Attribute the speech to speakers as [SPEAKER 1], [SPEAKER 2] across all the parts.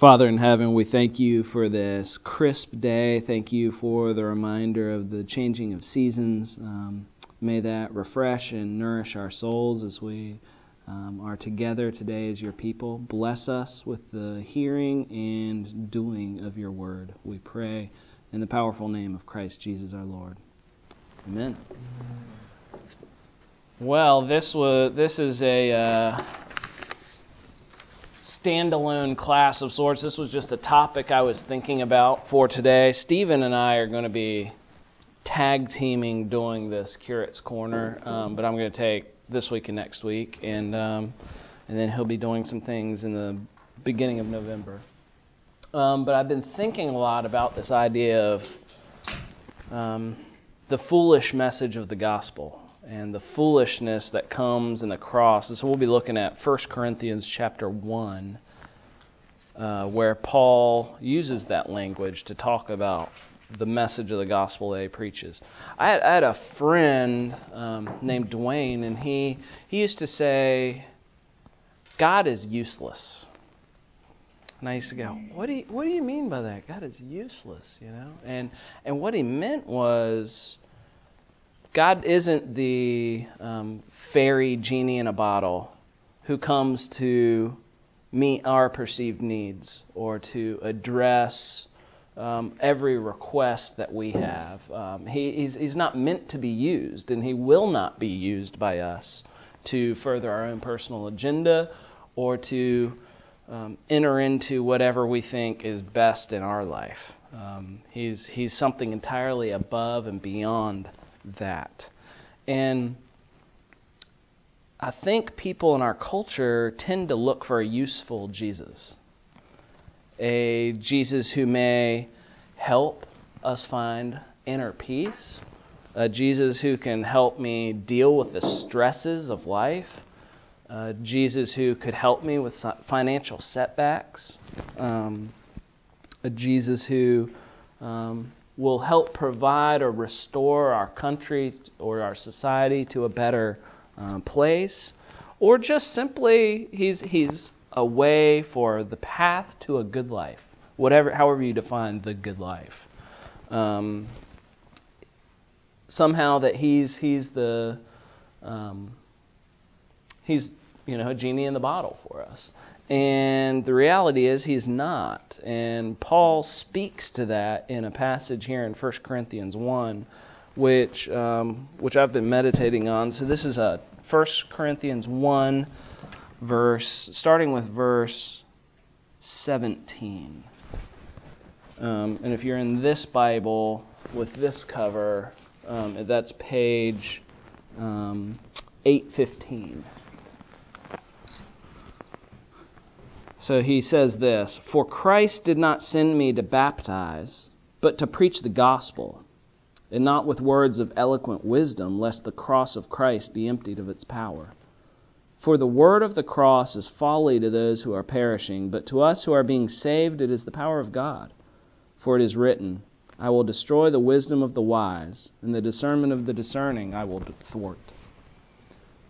[SPEAKER 1] Father in heaven, we thank you for this crisp day. Thank you for the reminder of the changing of seasons. Um, may that refresh and nourish our souls as we um, are together today as your people. Bless us with the hearing and doing of your word. We pray in the powerful name of Christ Jesus our Lord. Amen. Well, this was this is a. Uh, standalone class of sorts. This was just a topic I was thinking about for today. Stephen and I are going to be tag teaming doing this Curate's Corner, um, but I'm going to take this week and next week, and um, and then he'll be doing some things in the beginning of November. Um, but I've been thinking a lot about this idea of um, the foolish message of the gospel and the foolishness that comes in the cross. And so we'll be looking at 1 Corinthians chapter 1, uh, where Paul uses that language to talk about the message of the gospel that he preaches. I had, I had a friend um, named Dwayne, and he, he used to say, God is useless. And I used to go, what do you, what do you mean by that? God is useless, you know? And and what he meant was God isn't the um, fairy genie in a bottle who comes to meet our perceived needs or to address um, every request that we have. Um, he, he's, he's not meant to be used, and he will not be used by us to further our own personal agenda or to um, enter into whatever we think is best in our life. Um, he's, he's something entirely above and beyond that. And I think people in our culture tend to look for a useful Jesus. A Jesus who may help us find inner peace. A Jesus who can help me deal with the stresses of life. A Jesus who could help me with financial setbacks. Um, a Jesus who um, will help provide or restore our country or our society to a better uh, place, or just simply he's he's a way for the path to a good life, whatever however you define the good life. Um, somehow that he's he's the um, he's you know a genie in the bottle for us, and the reality is, he's not. And Paul speaks to that in a passage here in 1 Corinthians 1, which, um, which I've been meditating on. So this is a 1 Corinthians 1, verse, starting with verse 17. Um, and if you're in this Bible with this cover, um, that's page um, 815. So he says this For Christ did not send me to baptize, but to preach the gospel, and not with words of eloquent wisdom, lest the cross of Christ be emptied of its power. For the word of the cross is folly to those who are perishing, but to us who are being saved it is the power of God. For it is written, I will destroy the wisdom of the wise, and the discernment of the discerning I will thwart.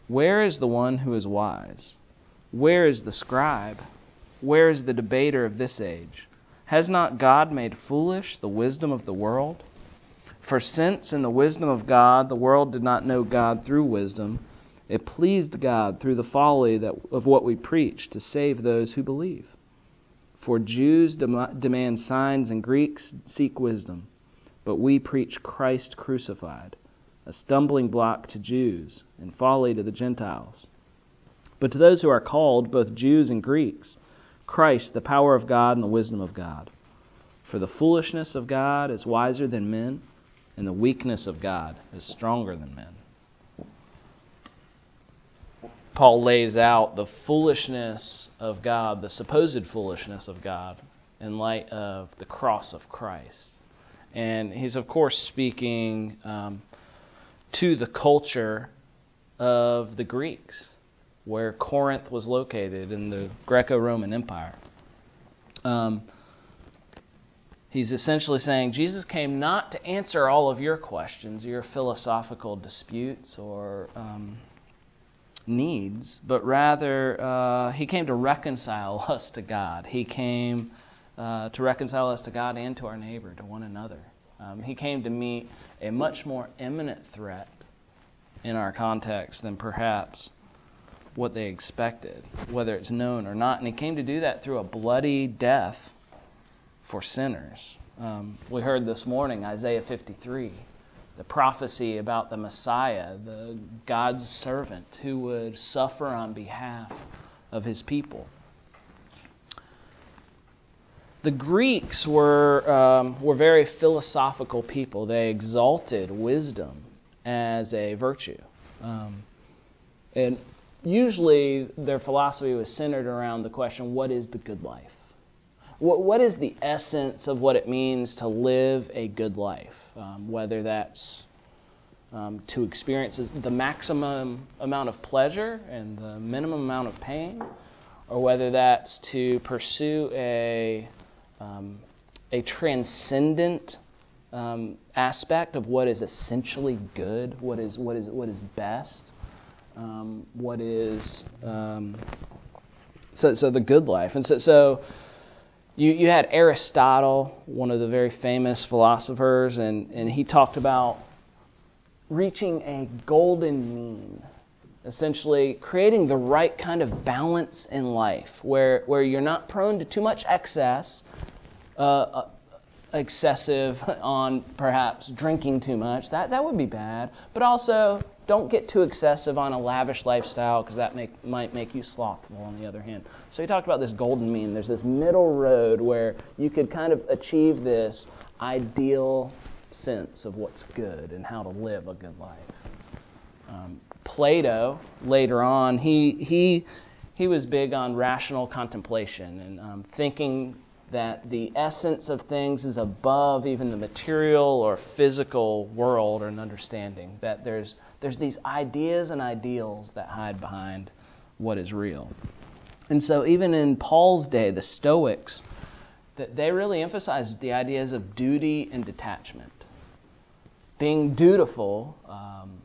[SPEAKER 1] Where is the one who is wise? Where is the scribe? Where is the debater of this age? Has not God made foolish the wisdom of the world? For since in the wisdom of God the world did not know God through wisdom, it pleased God through the folly that, of what we preach to save those who believe. For Jews dem- demand signs and Greeks seek wisdom, but we preach Christ crucified, a stumbling block to Jews and folly to the Gentiles. But to those who are called, both Jews and Greeks, Christ, the power of God and the wisdom of God. For the foolishness of God is wiser than men, and the weakness of God is stronger than men. Paul lays out the foolishness of God, the supposed foolishness of God, in light of the cross of Christ. And he's, of course, speaking um, to the culture of the Greeks where Corinth was located in the Greco Roman Empire. Um, he's essentially saying Jesus came not to answer all of your questions, your philosophical disputes, or um, needs, but rather uh, he came to reconcile us to God. He came uh, to reconcile us to God and to our neighbor, to one another. Um, he came to meet a much more imminent threat in our context than perhaps what they expected, whether it's known or not. And he came to do that through a bloody death for sinners. Um, we heard this morning Isaiah 53, the prophecy about the Messiah, the God's servant who would suffer on behalf of his people. The Greeks were, um, were very philosophical people. They exalted wisdom as a virtue. Um, and usually their philosophy was centered around the question what is the good life? What, what is the essence of what it means to live a good life? Um, whether that's um, to experience the maximum amount of pleasure and the minimum amount of pain, or whether that's to pursue a um, a transcendent um, aspect of what is essentially good, what is what is what is best, um, what is um, so so the good life, and so so. You, you had Aristotle, one of the very famous philosophers, and, and he talked about reaching a golden mean essentially creating the right kind of balance in life where, where you're not prone to too much excess uh, uh, excessive on perhaps drinking too much. That that would be bad. But also, don't get too excessive on a lavish lifestyle because that make, might make you slothful. On the other hand, so he talked about this golden mean. There's this middle road where you could kind of achieve this ideal sense of what's good and how to live a good life. Um, Plato later on, he he he was big on rational contemplation and um, thinking that the essence of things is above even the material or physical world or an understanding. That there's, there's these ideas and ideals that hide behind what is real. And so, even in Paul's day, the Stoics, that they really emphasized the ideas of duty and detachment. Being dutiful, um,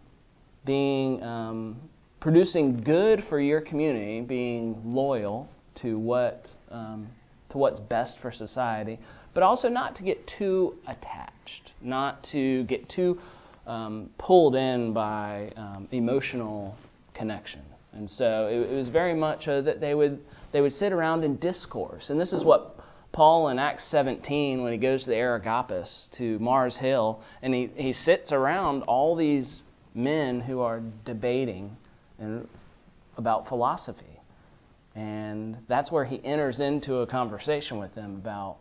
[SPEAKER 1] being um, producing good for your community, being loyal to what um, to what's best for society, but also not to get too attached, not to get too um, pulled in by um, emotional connection. And so it, it was very much uh, that they would they would sit around and discourse. And this is what Paul in Acts 17, when he goes to the Areopagus to Mars Hill, and he, he sits around all these men who are debating and, about philosophy. And that's where he enters into a conversation with them about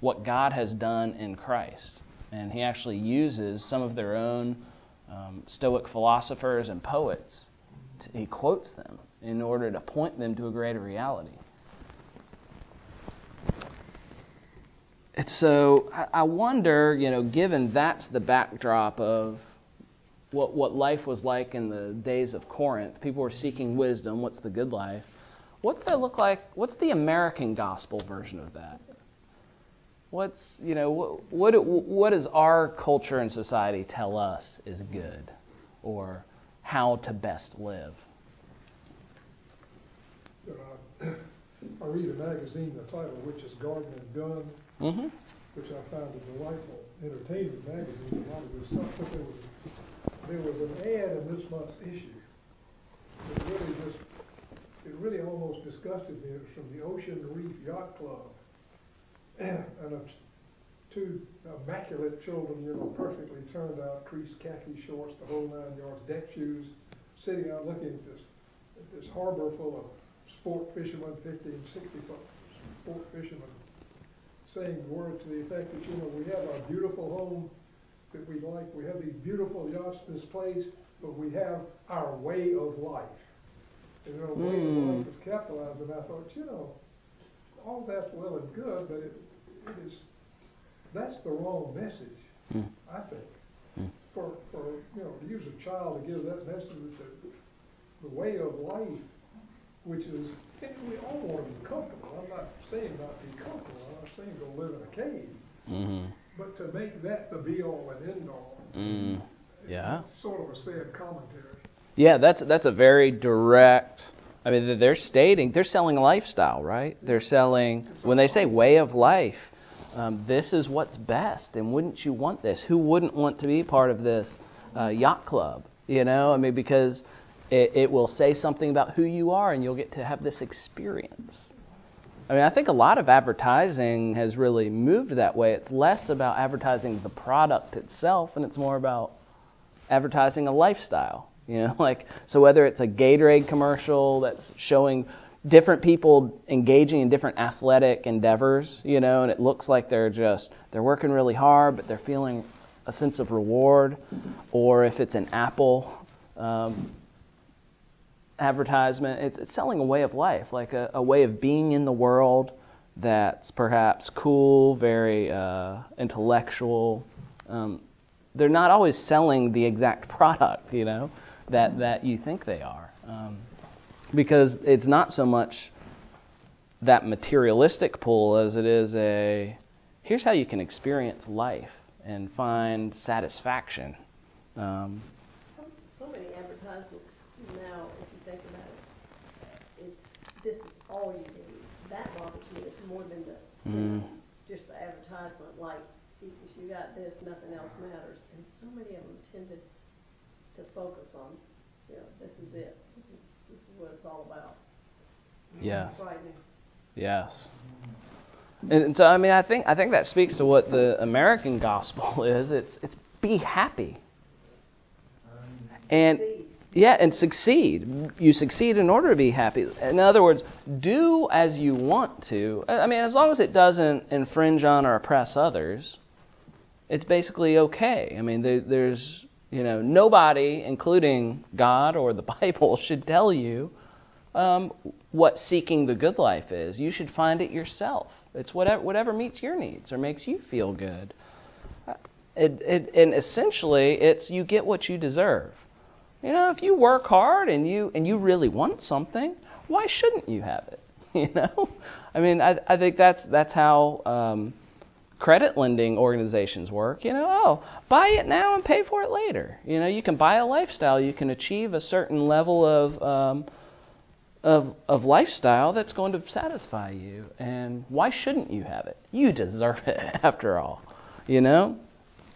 [SPEAKER 1] what God has done in Christ. And he actually uses some of their own um, Stoic philosophers and poets. To, he quotes them in order to point them to a greater reality. And so I wonder, you know, given that's the backdrop of what, what life was like in the days of Corinth. People were seeking wisdom. What's the good life? What's that look like? What's the American gospel version of that? What's you know what what, what does our culture and society tell us is good, or how to best live?
[SPEAKER 2] Uh, I read a magazine, the title which is Garden and Gun, mm-hmm. which I found a delightful, entertaining magazine. A lot of good stuff, but there was there was an ad in this month's issue that really just, it really almost disgusted me. It was from the Ocean Reef Yacht Club. and a, two immaculate children, you know, perfectly turned out, creased khaki shorts, the whole nine yards, deck shoes, sitting out looking at this, at this harbor full of sport fishermen, 50 and 60 foot sport fishermen, saying words to the effect that, you know, we have our beautiful home that we like. We have these beautiful yachts in this place, but we have our way of life. And, know, way mm. of hmm. life is capitalized. And I thought, you know, all that's well and good, but it, it is that's the wrong message. Mm. I think. Mm. For for you know to use a child to give that message that the way of life, which is and we all want to be comfortable. I'm not saying not be comfortable. I'm not saying go live in a cave. Mm-hmm. But to make that the be all and end all,
[SPEAKER 1] mm, yeah,
[SPEAKER 2] sort of a sad commentary.
[SPEAKER 1] Yeah, that's that's a very direct. I mean, they're stating they're selling a lifestyle, right? They're selling when they say way of life. Um, this is what's best, and wouldn't you want this? Who wouldn't want to be part of this uh, yacht club? You know, I mean, because it, it will say something about who you are, and you'll get to have this experience. I mean, I think a lot of advertising has really moved that way. It's less about advertising the product itself, and it's more about advertising a lifestyle. You know, like so whether it's a Gatorade commercial that's showing different people engaging in different athletic endeavors, you know, and it looks like they're just they're working really hard, but they're feeling a sense of reward, or if it's an Apple um, advertisement. It's, it's selling a way of life, like a, a way of being in the world that's perhaps cool, very uh, intellectual. Um, they're not always selling the exact product, you know, that, that you think they are. Um, because it's not so much that materialistic pull as it is a here's how you can experience life and find satisfaction. Um,
[SPEAKER 3] so many advertisements now, if you think about it, it's this is all you need. That bothers me. It's more than the mm. just the advertisement. Like if you got this, nothing else matters. And so many of them tend to to focus on, you know, this is it. This is this is what it's all about.
[SPEAKER 1] Yes. Yes. And so I mean I think I think that speaks to what the American gospel is. It's it's be happy. And yeah, and succeed. You succeed in order to be happy. In other words, do as you want to. I mean, as long as it doesn't infringe on or oppress others, it's basically okay. I mean, there, there's, you know, nobody, including God or the Bible, should tell you um, what seeking the good life is. You should find it yourself. It's whatever, whatever meets your needs or makes you feel good. It, it, and essentially, it's you get what you deserve. You know, if you work hard and you and you really want something, why shouldn't you have it? You know, I mean, I I think that's that's how um, credit lending organizations work. You know, oh, buy it now and pay for it later. You know, you can buy a lifestyle. You can achieve a certain level of um, of of lifestyle that's going to satisfy you. And why shouldn't you have it? You deserve it, after all. You know,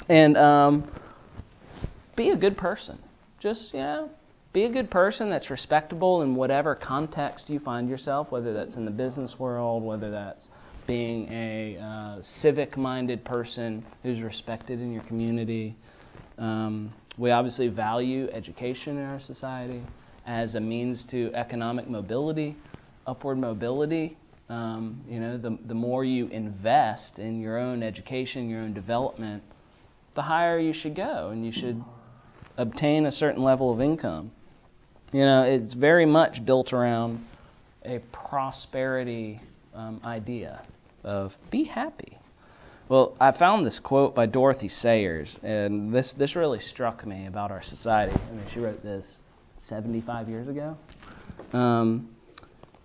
[SPEAKER 1] and um, be a good person. Just, you know, be a good person that's respectable in whatever context you find yourself, whether that's in the business world, whether that's being a uh, civic minded person who's respected in your community. Um, we obviously value education in our society as a means to economic mobility, upward mobility. Um, you know, the, the more you invest in your own education, your own development, the higher you should go, and you should obtain a certain level of income. You know, it's very much built around a prosperity um, idea of be happy. Well, I found this quote by Dorothy Sayers, and this, this really struck me about our society. I mean, she wrote this 75 years ago. Um,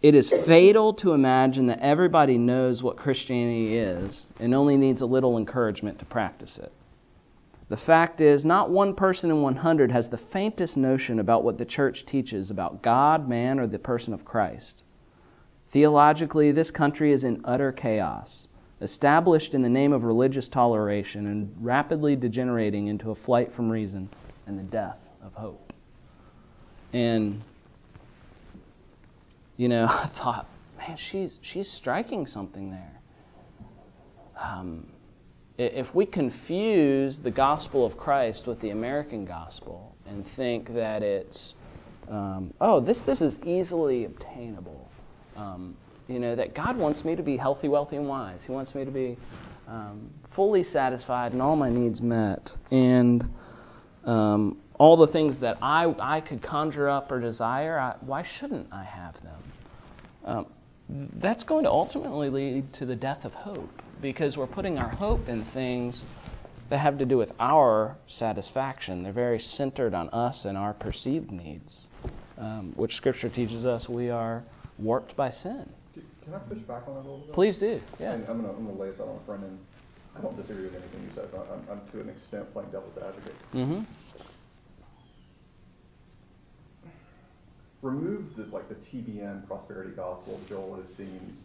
[SPEAKER 1] it is fatal to imagine that everybody knows what Christianity is and only needs a little encouragement to practice it. The fact is, not one person in 100 has the faintest notion about what the church teaches about God, man, or the person of Christ. Theologically, this country is in utter chaos, established in the name of religious toleration and rapidly degenerating into a flight from reason and the death of hope. And, you know, I thought, man, she's, she's striking something there. Um, if we confuse the gospel of Christ with the American gospel and think that it's, um, oh, this, this is easily obtainable, um, you know, that God wants me to be healthy, wealthy, and wise. He wants me to be um, fully satisfied and all my needs met. And um, all the things that I, I could conjure up or desire, I, why shouldn't I have them? Um, that's going to ultimately lead to the death of hope because we're putting our hope in things that have to do with our satisfaction. They're very centered on us and our perceived needs, um, which Scripture teaches us we are warped by sin.
[SPEAKER 4] Can I push back on that a little bit?
[SPEAKER 1] Please do. Yeah.
[SPEAKER 4] And I'm going to lay this out on the front end. I don't disagree with anything you said. So I'm, I'm to an extent playing devil's advocate.
[SPEAKER 1] Mm-hmm.
[SPEAKER 4] remove the like the TBN prosperity gospel, Joel Osteen's,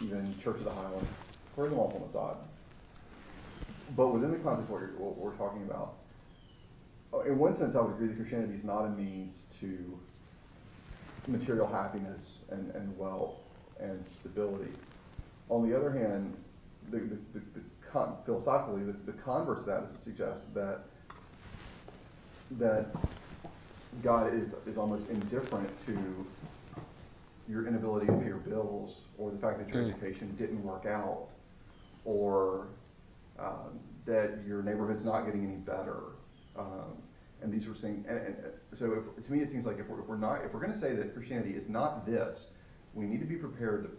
[SPEAKER 4] even Church of the Highlands, throw them off on the side. But within the context of what, what we're talking about, uh, in one sense, I would agree that Christianity is not a means to material happiness and, and wealth and stability. On the other hand, the, the, the, the con- philosophically, the, the converse of that is to suggest that that God is, is almost indifferent to your inability to pay your bills or the fact that your mm. education didn't work out or um, that your neighborhood's not getting any better. Um, and these are things, and, and so if, to me it seems like if we're, if we're not, if we're going to say that Christianity is not this, we need to be prepared to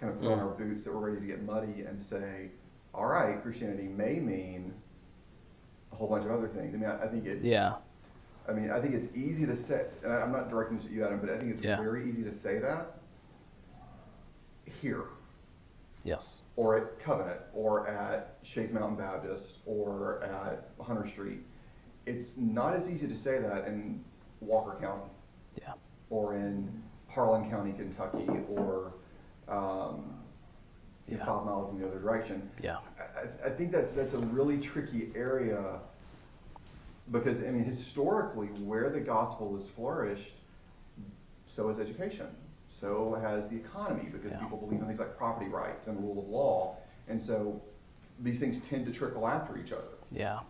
[SPEAKER 4] kind of put on our boots that we're ready to get muddy and say, all right, Christianity may mean a whole bunch of other things. I mean, I, I think it.
[SPEAKER 1] Yeah.
[SPEAKER 4] I mean, I think it's easy to say, and I'm not directing this at you, Adam, but I think it's yeah. very easy to say that here.
[SPEAKER 1] Yes.
[SPEAKER 4] Or at Covenant, or at Shades Mountain Baptist, or at Hunter Street. It's not as easy to say that in Walker County.
[SPEAKER 1] Yeah.
[SPEAKER 4] Or in Harlan County, Kentucky, or um, yeah. five miles in the other direction.
[SPEAKER 1] Yeah.
[SPEAKER 4] I, I think that's that's a really tricky area because I mean historically where the gospel has flourished, so has education, so has the economy because
[SPEAKER 1] yeah.
[SPEAKER 4] people believe in things like property rights and the rule of law, and so these things tend to trickle after each other.
[SPEAKER 1] Yeah.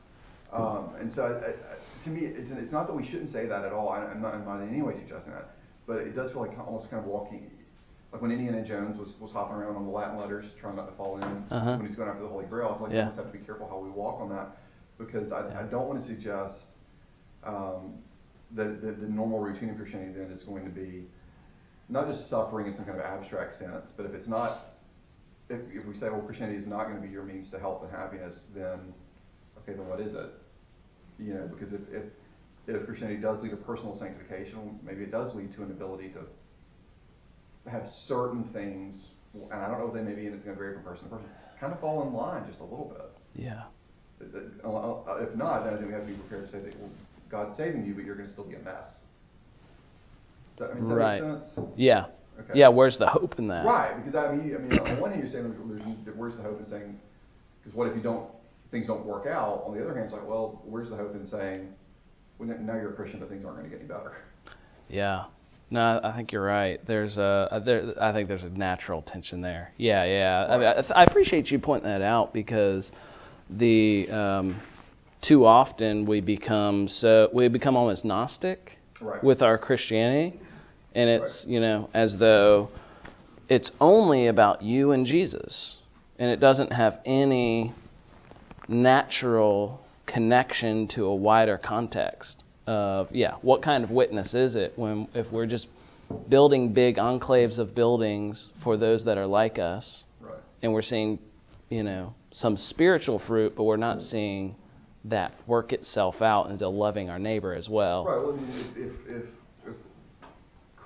[SPEAKER 4] Um, and so, I, I, to me, it's, it's not that we shouldn't say that at all. I, am not, I'm not in any way suggesting that, but it does feel like almost kind of walking like when Indiana Jones was, was hopping around on the Latin letters, trying not to fall in
[SPEAKER 1] uh-huh.
[SPEAKER 4] when he's going after the Holy Grail, I feel like yeah. we almost have to be careful how we walk on that because I, yeah. I don't want to suggest um, that, that the normal routine of Christianity then is going to be not just suffering in some kind of abstract sense, but if it's not, if, if we say, well, Christianity is not going to be your means to health and happiness, then okay, then what is it? You know, because if, if if Christianity does lead to personal sanctification, maybe it does lead to an ability to have certain things, and I don't know what they may be, and it's going to vary from person to person, kind of fall in line just a little bit.
[SPEAKER 1] Yeah.
[SPEAKER 4] If not, then I think we have to be prepared to say that well, God's saving you, but you're going to still be a mess. Does that, does
[SPEAKER 1] right.
[SPEAKER 4] that make sense?
[SPEAKER 1] Yeah. Okay. Yeah. Where's the hope in that?
[SPEAKER 4] Right. Because I mean, I mean, on one hand, you're saying there's, where's the hope in saying, because what if you don't, things don't work out? On the other hand, it's like, well, where's the hope in saying, well, now you're a Christian, but things aren't going to get any better?
[SPEAKER 1] Yeah. No, I think you're right. There's a there. I think there's a natural tension there. Yeah, yeah. I, mean, I, I appreciate you pointing that out because the um, too often we become so we become almost gnostic
[SPEAKER 4] right.
[SPEAKER 1] with our Christianity, and it's right. you know as though it's only about you and Jesus, and it doesn't have any natural connection to a wider context of yeah, what kind of witness is it when if we're just building big enclaves of buildings for those that are like us,
[SPEAKER 4] right.
[SPEAKER 1] and we're seeing, you know, some spiritual fruit, but we're not seeing that work itself out into loving our neighbor as well.
[SPEAKER 4] Right. Well, I mean, if, if, if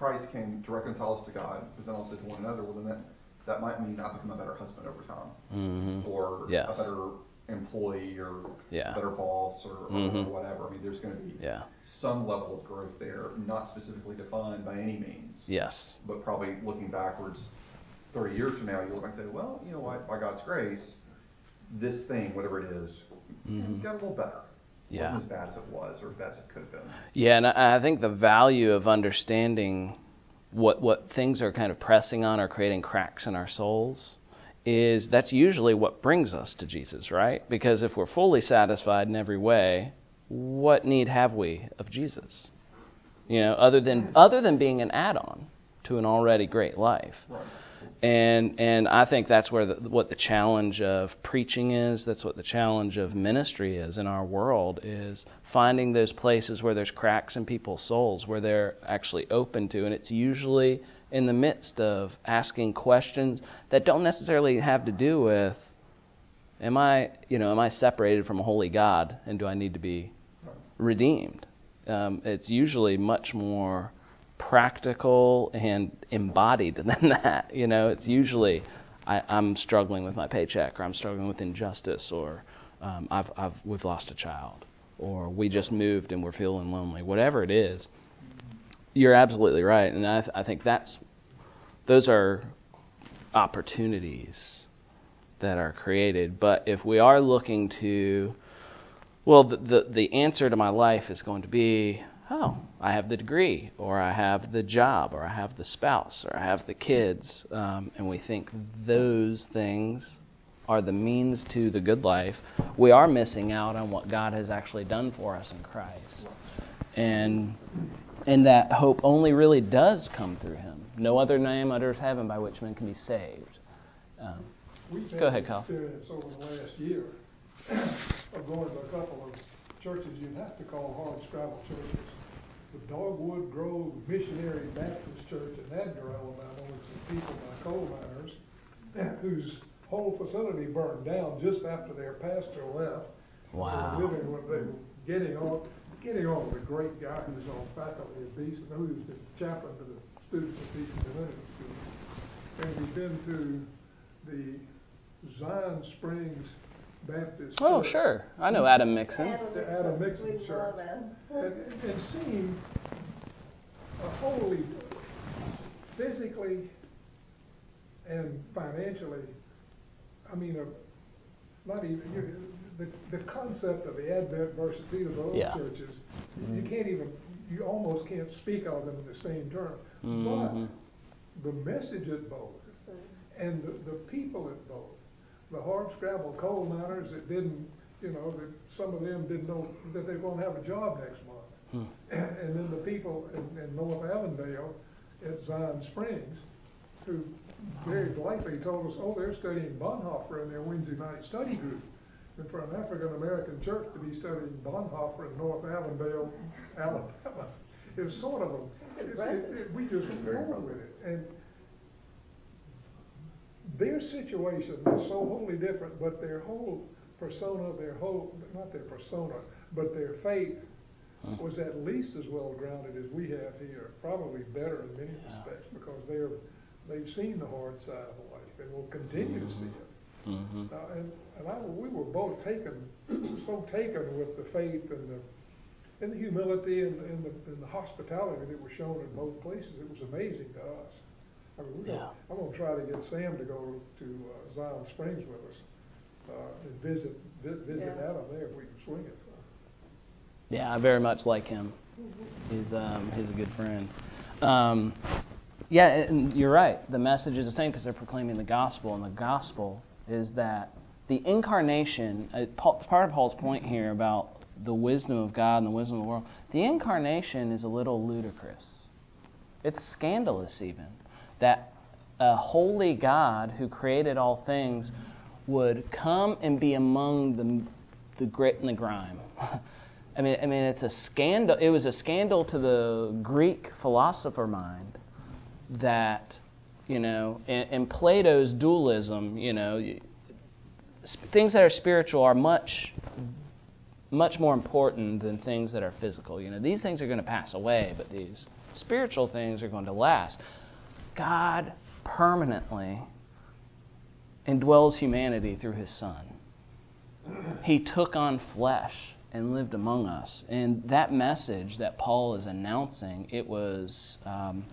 [SPEAKER 4] Christ came to reconcile us to God, but then also to one another, well, then that, that might mean I become a better husband over time,
[SPEAKER 1] mm-hmm.
[SPEAKER 4] or
[SPEAKER 1] yes.
[SPEAKER 4] a better employee or
[SPEAKER 1] yeah.
[SPEAKER 4] better boss or,
[SPEAKER 1] mm-hmm.
[SPEAKER 4] or, whatever. I mean, there's going to be
[SPEAKER 1] yeah.
[SPEAKER 4] some level of growth there, not specifically defined by any means.
[SPEAKER 1] Yes.
[SPEAKER 4] But probably looking backwards 30 years from now, you look back and say, well, you know what, by God's grace, this thing, whatever it is,
[SPEAKER 1] mm-hmm.
[SPEAKER 4] it's got a little better.
[SPEAKER 1] Yeah.
[SPEAKER 4] Wasn't as bad as it was or it could have been.
[SPEAKER 1] Yeah, and I, I think the value of understanding what what things are kind of pressing on or creating cracks in our souls is that's usually what brings us to Jesus, right? Because if we're fully satisfied in every way, what need have we of Jesus? You know, other than other than being an add-on to an already great life.
[SPEAKER 4] Right.
[SPEAKER 1] And and I think that's where the, what the challenge of preaching is. That's what the challenge of ministry is in our world is finding those places where there's cracks in people's souls where they're actually open to, and it's usually in the midst of asking questions that don't necessarily have to do with am I you know am I separated from a holy God and do I need to be redeemed? Um, it's usually much more practical and embodied than that. You know, it's usually I, I'm struggling with my paycheck, or I'm struggling with injustice, or um, I've, I've we've lost a child, or we just moved and we're feeling lonely. Whatever it is, you're absolutely right, and I, th- I think that's those are opportunities that are created. But if we are looking to, well, the, the, the answer to my life is going to be, oh, I have the degree, or I have the job, or I have the spouse, or I have the kids, um, and we think those things are the means to the good life, we are missing out on what God has actually done for us in Christ. And and that hope only really does come through him. No other name under heaven by which men can be saved. Um, Go ahead, Kyle.
[SPEAKER 2] experience over the last year of going to a couple of churches you'd have to call hard scrabble churches. The Dogwood Grove Missionary Baptist Church in Edgar, Alabama, with some people by coal miners whose whole facility burned down just after their pastor left.
[SPEAKER 1] Wow.
[SPEAKER 2] They were living with, they were getting on, getting on with a great guy who's on faculty at Beeson, who's the chaplain to the students at Beeson Divinity School. And we've been to the Zion Springs Baptist.
[SPEAKER 1] Oh,
[SPEAKER 2] Church.
[SPEAKER 1] sure. I know Adam Mixon.
[SPEAKER 2] The Adam Mixon
[SPEAKER 3] We
[SPEAKER 2] Church.
[SPEAKER 3] love Adam.
[SPEAKER 2] And, and seeing a wholly, physically and financially, I mean, a, not even, you, the, the concept of the Advent versus either of those
[SPEAKER 1] Yeah.
[SPEAKER 2] churches, you can't even, you almost can't speak of them in the same term.
[SPEAKER 1] Mhm.
[SPEAKER 2] But the message at both and the, the people at both, the hard scrabble coal miners that didn't, you know, that some of them didn't know that they're gonna have a job next month.
[SPEAKER 1] Hmm.
[SPEAKER 2] And then the people in, in North Allendale at Zion Springs, who very blithely told us, oh, they're studying Bonhoeffer in their Wednesday night study group. And for an African-American church to be studying Bonhoeffer in North Allendale, Alabama, is sort of a, it's, it, it, we just roll with it. And their situation is so wholly different, but their whole persona, their whole, not their persona, but their faith was at least as well grounded as we have here, probably better in many
[SPEAKER 1] Yeah.
[SPEAKER 2] respects, because they're, they've seen the hard side of life and will continue to see it.
[SPEAKER 1] hmm
[SPEAKER 2] Uh, and, and I, we were both taken, so taken with the faith and the, and the humility and, and the, and the hospitality that was shown in both places. It was amazing to us. I mean, we're gonna,
[SPEAKER 1] Yeah.
[SPEAKER 2] I'm gonna try to get Sam to go to uh, Zion Springs with us, uh, and visit, vi- visit
[SPEAKER 3] Yeah.
[SPEAKER 2] Adam there if we can swing it.
[SPEAKER 1] Yeah, I very much like him. He's um, he's a good friend. Um, yeah, and you're right. The message is the same because they're proclaiming the gospel, and the gospel is that the incarnation. Uh, Paul, part of Paul's point here about the wisdom of God and the wisdom of the world. The incarnation is a little ludicrous. It's scandalous, even that a holy God who created all things would come and be among the the grit and the grime. I mean, I mean, it's a scandal. It was a scandal to the Greek philosopher mind that, you know, in, in Plato's dualism, you know, you- things that are spiritual are much, much more important than things that are physical. You know, these things are going to pass away, but these spiritual things are going to last. God permanently indwells humanity through His Son. He took on flesh and lived among us. And that message that Paul is announcing, it was um,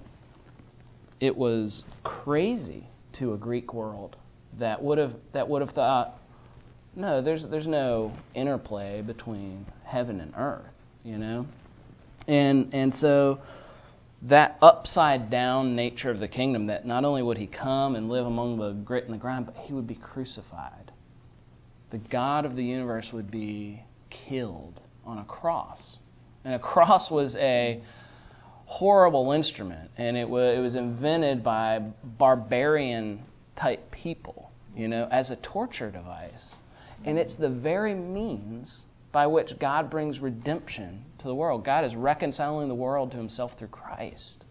[SPEAKER 1] it was crazy to a Greek world that would have that would have thought, no, there's there's no interplay between heaven and earth, you know, and and so that upside down nature of the kingdom that not only would he come and live among the grit and the grime, but he would be crucified. The God of the universe would be killed on a cross. And a cross was a horrible instrument, and it was, it was invented by barbarian type people, you know, as a torture device. And it's the very means by which God brings redemption to the world. God is reconciling the world to himself through Christ.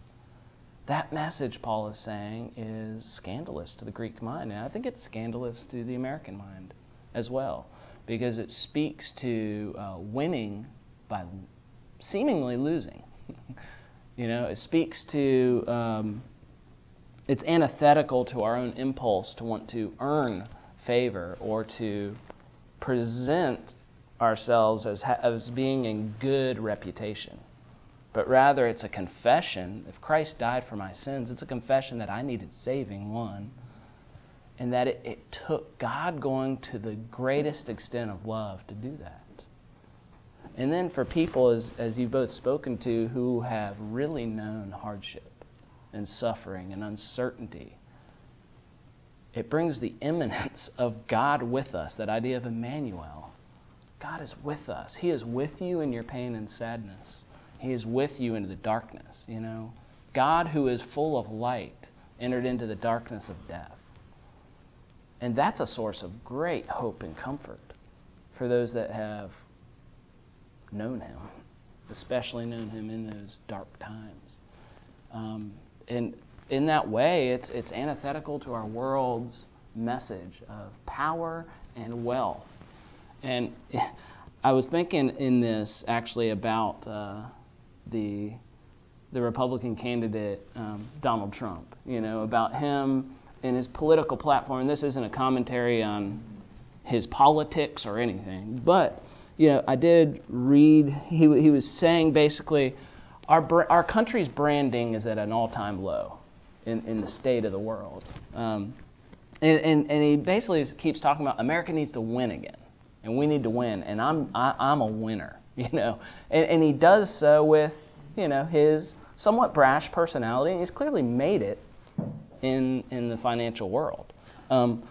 [SPEAKER 1] That message, Paul is saying, is scandalous to the Greek mind, and I think it's scandalous to the American mind as well, because it speaks to uh, winning by seemingly losing. you know, it speaks to, um, it's antithetical to our own impulse to want to earn favor or to present ourselves as, ha- as being in good reputation. but rather it's a confession. If Christ died for my sins, it's a confession that I needed saving, one, and that it, it took God going to the greatest extent of love to do that. And then for people, as, as you've both spoken to, who have really known hardship and suffering and uncertainty, it brings the immanence of God with us, that idea of Emmanuel. God is with us. He is with you in your pain and sadness. He is with you into the darkness, you know. God who is full of light entered into the darkness of death. And that's a source of great hope and comfort for those that have known him, especially known him in those dark times. Um, and in that way, it's, it's antithetical to our world's message of power and wealth. And I was thinking in this actually about uh, the the Republican candidate um, Donald Trump. You know about him and his political platform. This isn't a commentary on his politics or anything, but you know, I did read, he, he was saying basically, our, our country's branding is at an all time low in, in the state of the world. Um, and, and, and he basically keeps talking about America needs to win again, and we need to win, and I'm, I, I'm a winner, you know. And, and he does so with, you know, his somewhat brash personality, and he's clearly made it in, in the financial world. Um,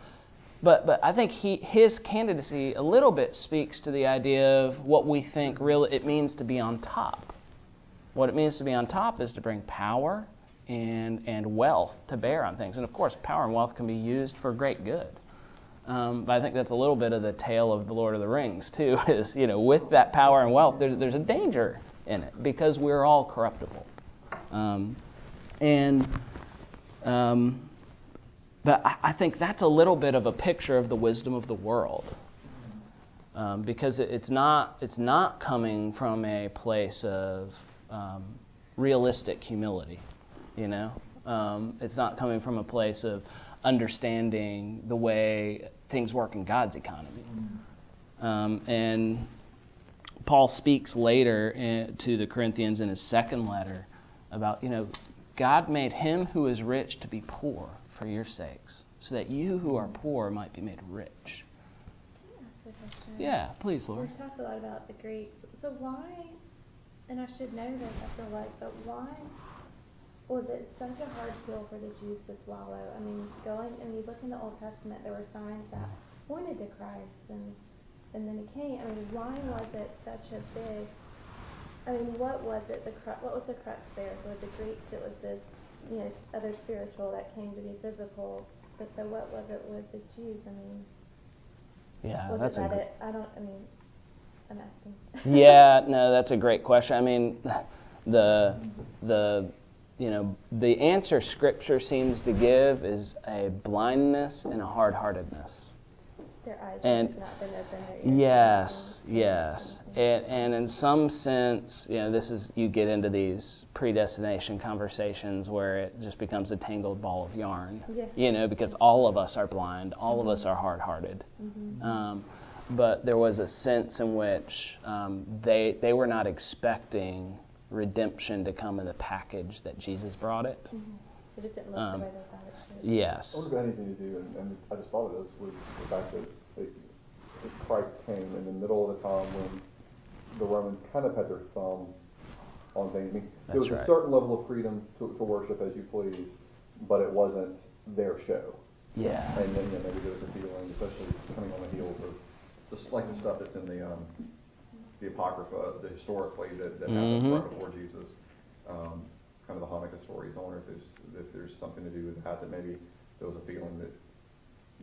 [SPEAKER 1] but, but I think he, his candidacy a little bit speaks to the idea of what we think really it means to be on top. What it means to be on top is to bring power and, and wealth to bear on things. And of course, power and wealth can be used for great good. Um, but I think that's a little bit of the tale of the Lord of the Rings too. Is you know, with that power and wealth, there's there's a danger in it because we're all corruptible. Um, and um, but I, I think that's a little bit of a picture of the wisdom of the world. Um, because it, it's not it's not coming from a place of um, realistic humility, you know. Um, it's not coming from a place of understanding the way things work in God's economy. Um, and Paul speaks later in, to the Corinthians in his second letter about you know God made him who is rich to be poor for your sakes, so that you who are poor might be made rich. Yeah, please, Lord.
[SPEAKER 5] We've talked a lot about the Greeks. So why, and I should know this, I feel like, but why was it such a hard pill for the Jews to swallow? I mean, going, and you look in the Old Testament, there were signs that pointed to Christ, and and then he came. I mean, why was it such a big? I mean, what was it? The cru- what was the crux there? So with the Greeks, it was this you know, other spiritual that came to be physical. But so what was it with the Jews? I mean,
[SPEAKER 1] yeah,
[SPEAKER 5] was
[SPEAKER 1] that's
[SPEAKER 5] it
[SPEAKER 1] a
[SPEAKER 5] that
[SPEAKER 1] gr-
[SPEAKER 5] it, I don't. I mean, I'm asking.
[SPEAKER 1] yeah, no, that's a great question. I mean, the the you know the answer Scripture seems to give is a blindness and a hard-heartedness.
[SPEAKER 5] Their eyes
[SPEAKER 1] and
[SPEAKER 5] have not been open.
[SPEAKER 1] Yes, yes, and and in some sense, you know, this is you get into these predestination conversations where it just becomes a tangled ball of yarn.
[SPEAKER 5] Yeah.
[SPEAKER 1] You know, because all of us are blind, all of us are hard-hearted.
[SPEAKER 5] Mm-hmm.
[SPEAKER 1] Um, but there was a sense in which um, they they were not expecting redemption to come in the package that Jesus brought it.
[SPEAKER 5] Mm-hmm. It just didn't look
[SPEAKER 1] Um,
[SPEAKER 5] the way they thought it should.
[SPEAKER 1] Yes.
[SPEAKER 6] I wonder if it had anything to do, and, and I just thought of this, with the fact that, that that Christ came in the middle of the time when the Romans kind of had their thumbs on things. I mean, there was
[SPEAKER 1] That's
[SPEAKER 6] a certain level of freedom to, to worship as you please, but it wasn't their show.
[SPEAKER 1] Yeah.
[SPEAKER 6] And then, you know, maybe there was a feeling, especially coming on the heels of
[SPEAKER 4] Just like the stuff that's in the, um, the Apocrypha, the historically that, that
[SPEAKER 1] Mhm.
[SPEAKER 4] happened right before Jesus. Um, kind of the Hanukkah stories. I wonder if there's, if there's something to do with that, that maybe there was a feeling that,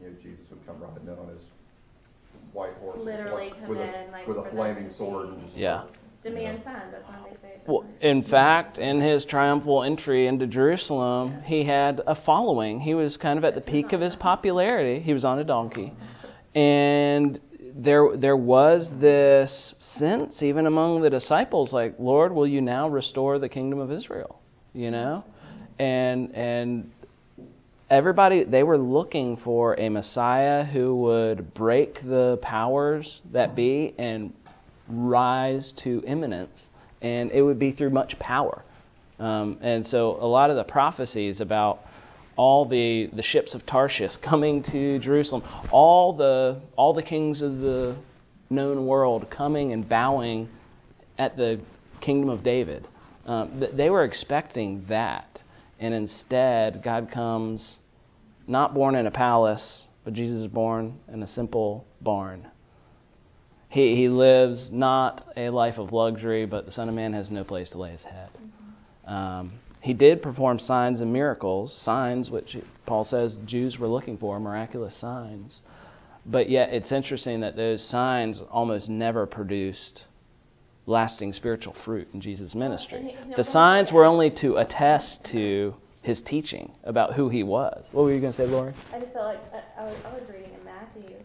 [SPEAKER 4] you know, Jesus would come riding in on his white horse. with a
[SPEAKER 5] Literally come
[SPEAKER 4] with a-
[SPEAKER 5] in, like,
[SPEAKER 4] With a flaming
[SPEAKER 5] to
[SPEAKER 4] sword and just.
[SPEAKER 1] Yeah.
[SPEAKER 5] Demand signs. That's why they say.
[SPEAKER 1] Well, in fact, in his triumphal entry into Jerusalem, he had a following. He was kind of at the peak of his popularity. He was on a donkey. And there there was this sense even among the disciples like, "Lord, will you now restore the kingdom of Israel?" You know? And and everybody they were looking for a Messiah who would break the powers that be and rise to eminence and it would be through much power. Um, and so a lot of the prophecies about all the, the ships of Tarshish coming to Jerusalem, all the all the kings of the known world coming and bowing at the kingdom of David. Um, they were expecting that, and instead God comes, not born in a palace, but Jesus is born in a simple barn. He, he lives not a life of luxury, but the Son of Man has no place to lay his head. Um, he did perform signs and miracles, signs which Paul says Jews were looking for, miraculous signs. But yet it's interesting that those signs almost never produced lasting spiritual fruit in Jesus' ministry. The signs were only to attest to his teaching about who he was. What were you going to say, Lori?
[SPEAKER 5] I just felt like I, I, was, I was reading in Matthew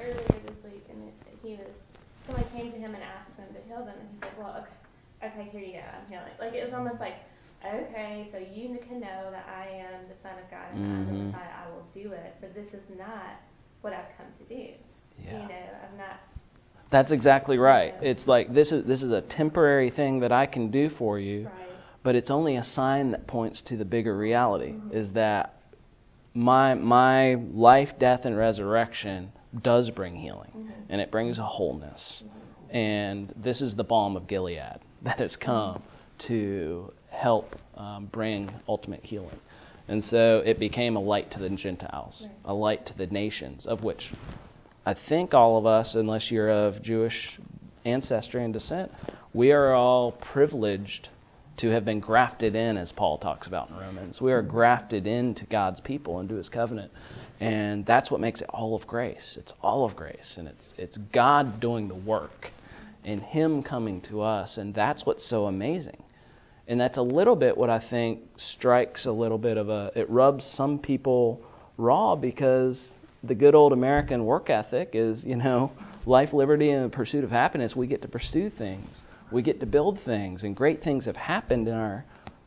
[SPEAKER 5] earlier this week, and it, he was somebody came to him and asked him to heal them, and he said, "Well, okay, okay, here you go, I'm healing." Like it was almost like okay, so you can know that I am the Son of God and mm-hmm. I'm the. Messiah, I will do it. But this is not what I've come to do. Yeah. You know, I'm not.
[SPEAKER 1] That's exactly right. You know, it's like this is this is a temporary thing that I can do for you,
[SPEAKER 5] right.
[SPEAKER 1] but it's only a sign that points to the bigger reality. Mm-hmm. Is that my my life, death, and resurrection does bring healing, mm-hmm. and it brings a wholeness. Mm-hmm. And this is the balm of Gilead that has come mm-hmm. to help um, bring ultimate healing. And so it became a light to the Gentiles, a light to the nations, of which I think all of us, unless you're of Jewish ancestry and descent, we are all privileged to have been grafted in, as Paul talks about in Romans. We are grafted into God's people, into His covenant, and that's what makes it all of grace. It's all of grace, and it's it's God doing the work, and Him coming to us, and that's what's so amazing. And that's a little bit what I think strikes a little bit of a, it rubs some people raw because the good old American work ethic is, you know, life, liberty, and the pursuit of happiness. We get to pursue things, we get to build things, and great things have happened in our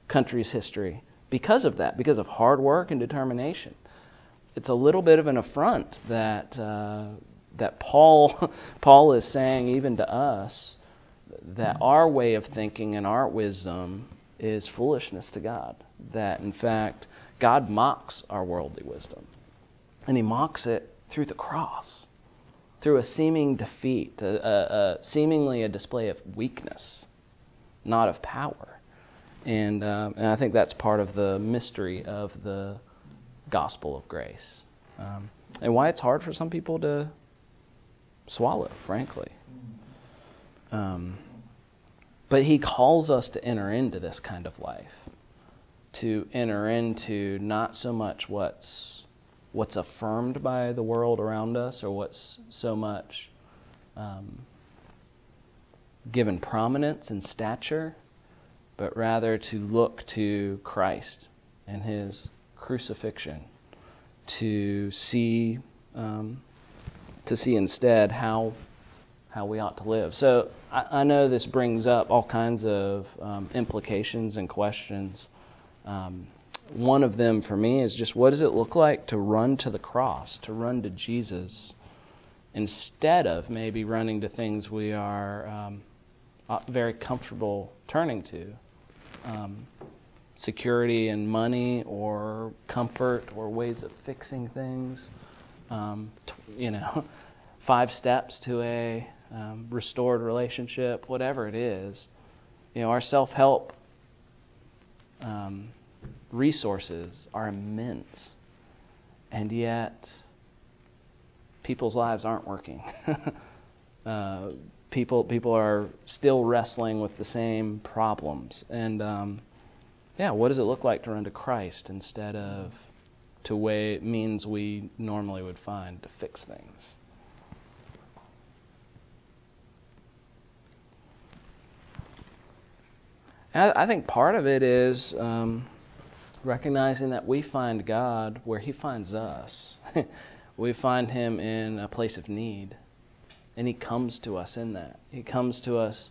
[SPEAKER 1] country's history because of that, because of hard work and determination. It's a little bit of an affront that uh, that Paul Paul is saying even to us that our way of thinking and our wisdom is foolishness to God. That, in fact, God mocks our worldly wisdom. And He mocks it through the cross, through a seeming defeat, a, a, a seemingly a display of weakness, not of power. And, um, and I think that's part of the mystery of the gospel of grace. Um, and why it's hard for some people to swallow, frankly. Um, but he calls us to enter into this kind of life, to enter into not so much what's what's affirmed by the world around us or what's so much um, given prominence and stature, but rather to look to Christ and His crucifixion, to see um, to see instead how how we ought to live. So I, I know this brings up all kinds of um, implications and questions. Um, one of them for me is just what does it look like to run to the cross, to run to Jesus, instead of maybe running to things we are um, uh, very comfortable turning to? Um, security and money, or comfort, or ways of fixing things. Um, you know, five steps to a um, restored relationship, whatever it is. You know, our self help um, resources are immense, and yet people's lives aren't working. uh, people people are still wrestling with the same problems, and um, yeah, what does it look like to run to Christ instead of to way means we normally would find to fix things? I think part of it is um, recognizing that we find God where He finds us. we find Him in a place of need, and He comes to us in that. He comes to us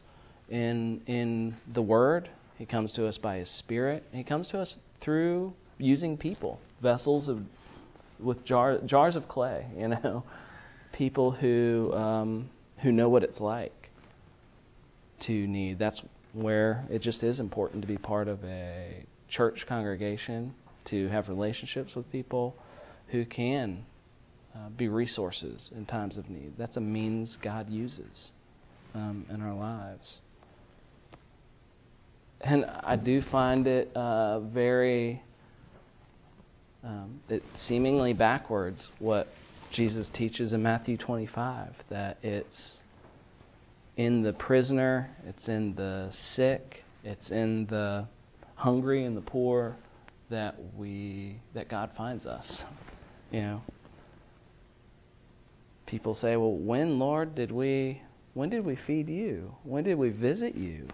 [SPEAKER 1] in in the Word. He comes to us by His Spirit. He comes to us through using people, vessels of with jar, jars of clay. You know, people who um, who know what it's like to need. That's where it just is important to be part of a church congregation, to have relationships with people who can uh, be resources in times of need. That's a means God uses um, in our lives. And I do find it uh, very, um, it seemingly backwards what Jesus teaches in Matthew 25 that it's in the prisoner, it's in the sick, it's in the hungry and the poor that we that God finds us. You know. People say, "Well, when, Lord, did we when did we feed you? When did we visit you?"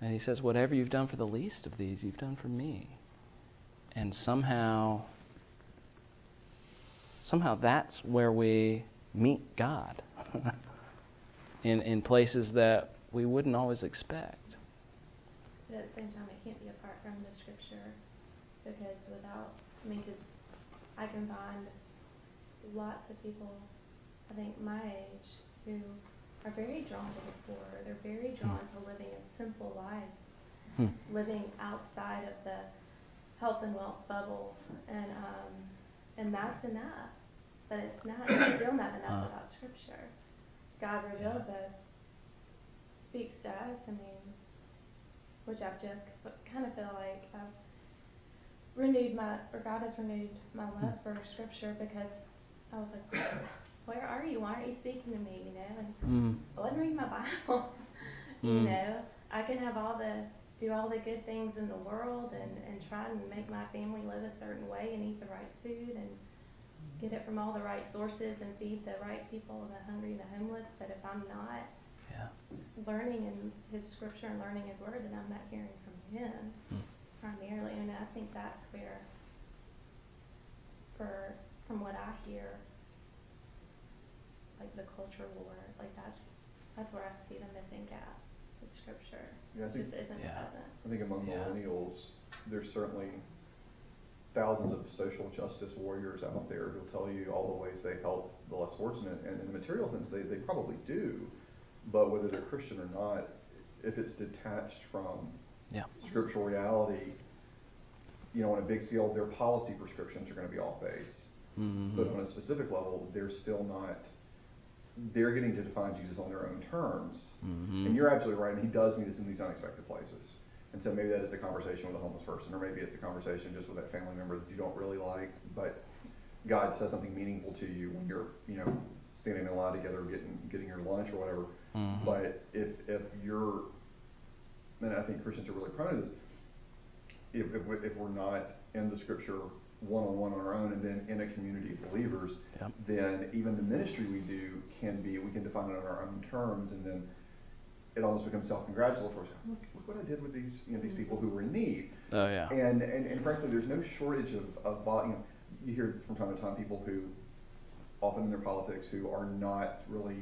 [SPEAKER 1] And he says, "Whatever you've done for the least of these, you've done for me." And somehow somehow that's where we meet God. in in places that we wouldn't always expect.
[SPEAKER 5] But at the same time, it can't be apart from the scripture because without, I mean, because I can find lots of people, I think my age, who are very drawn to the poor. They're very hmm. drawn to living a simple life, hmm. living outside of the health and wealth bubble, and um, and that's enough. But it's not. It's still not enough uh. without scripture. God reveals us, speaks to us. I mean, which I've just kind of feel like I've renewed my, or God has renewed my hmm. love for Scripture because I was like, where are you? Why aren't you speaking to me? You know, and mm. I wasn't reading my Bible. you mm. know, I can have all the do all the good things in the world and and try and make my family live a certain way and eat the right food and get it from all the right sources and feed the right people, the hungry, the homeless. But if I'm not yeah. learning in His Scripture and learning His Word, then I'm not hearing from Him mm. primarily. And I think that's where, for from what I hear, like the culture war, like that's that's where I see the missing gap. The Scripture
[SPEAKER 4] yeah,
[SPEAKER 5] think, just isn't
[SPEAKER 4] yeah.
[SPEAKER 5] present.
[SPEAKER 4] I think among yeah. millennials, there's certainly thousands of social justice warriors out there who'll tell you all the ways they help the less fortunate. And in the material sense, they, they probably do. But whether they're Christian or not, if it's detached from yeah. scriptural reality, you know, on a big scale, their policy prescriptions are going to be off base. Mm-hmm. But on a specific level, they're still not. They're getting to define Jesus on their own terms. Mm-hmm. And you're absolutely right. And he does meet us in these unexpected places. And so maybe that is a conversation with a homeless person, or maybe it's a conversation just with that family member that you don't really like, but God says something meaningful to you when you're, you know, standing in line together, getting getting your lunch or whatever. Mm-hmm. But if if you're, and I think Christians are really prone to this. If if, we, if we're not in the Scripture one on one on our own, and then in a community of believers, yep. then even the ministry we do can be we can define it on our own terms, and then it almost becomes self-congratulatory. Look, look what I did with these, you know, these people who were in need.
[SPEAKER 1] Oh yeah.
[SPEAKER 4] And and, and frankly, there's no shortage of of you know, you hear from time to time people who, often in their politics, who are not really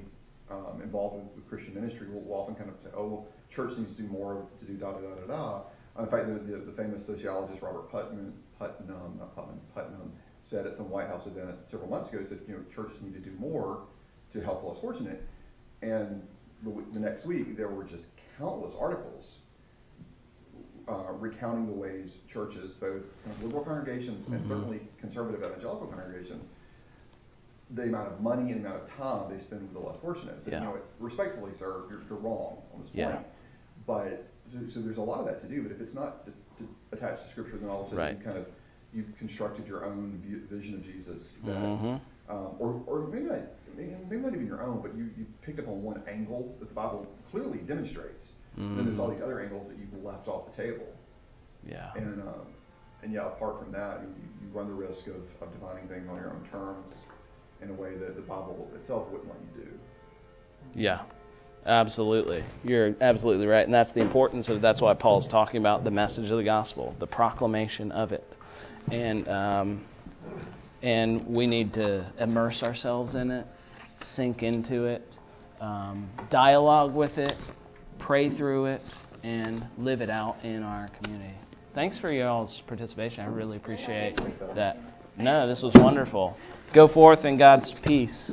[SPEAKER 4] um, involved with, with Christian ministry will, will often kind of say, oh, well, church needs to do more to do da da da da da. In fact, the, the, the famous sociologist Robert Putnam, Putnam, not Putnam, Putnam, said at some White House event several months ago, he said, you know, churches need to do more to help the less fortunate. And the, the next week, there were just countless articles uh, recounting the ways churches, both kind of liberal congregations mm-hmm. and certainly conservative evangelical congregations, the amount of money and the amount of time they spend with the less fortunate. So, yeah. you know, respectfully, sir, you're, you're wrong on this point. But so, so, there's a lot of that to do. But if it's not to, to attached to Scripture, then all of a sudden right. you kind of you've constructed your own view, vision of Jesus that, mm-hmm. Um, or, or maybe not, maybe not even your own, but you, you picked up on one angle that the Bible clearly demonstrates. Mm-hmm. Then there's all these other angles that you've left off the table.
[SPEAKER 1] Yeah.
[SPEAKER 4] And um, and yeah, apart from that, you, you run the risk of, of defining things on your own terms in a way that the Bible itself wouldn't let you do.
[SPEAKER 1] Yeah. Absolutely. You're absolutely right. And that's the importance of that's why Paul's talking about the message of the gospel, the proclamation of it and um, and we need to immerse ourselves in it, sink into it, um, dialogue with it, pray through it, and live it out in our community. Thanks for y'all's participation. I really appreciate that. No, this was wonderful. Go forth in God's peace.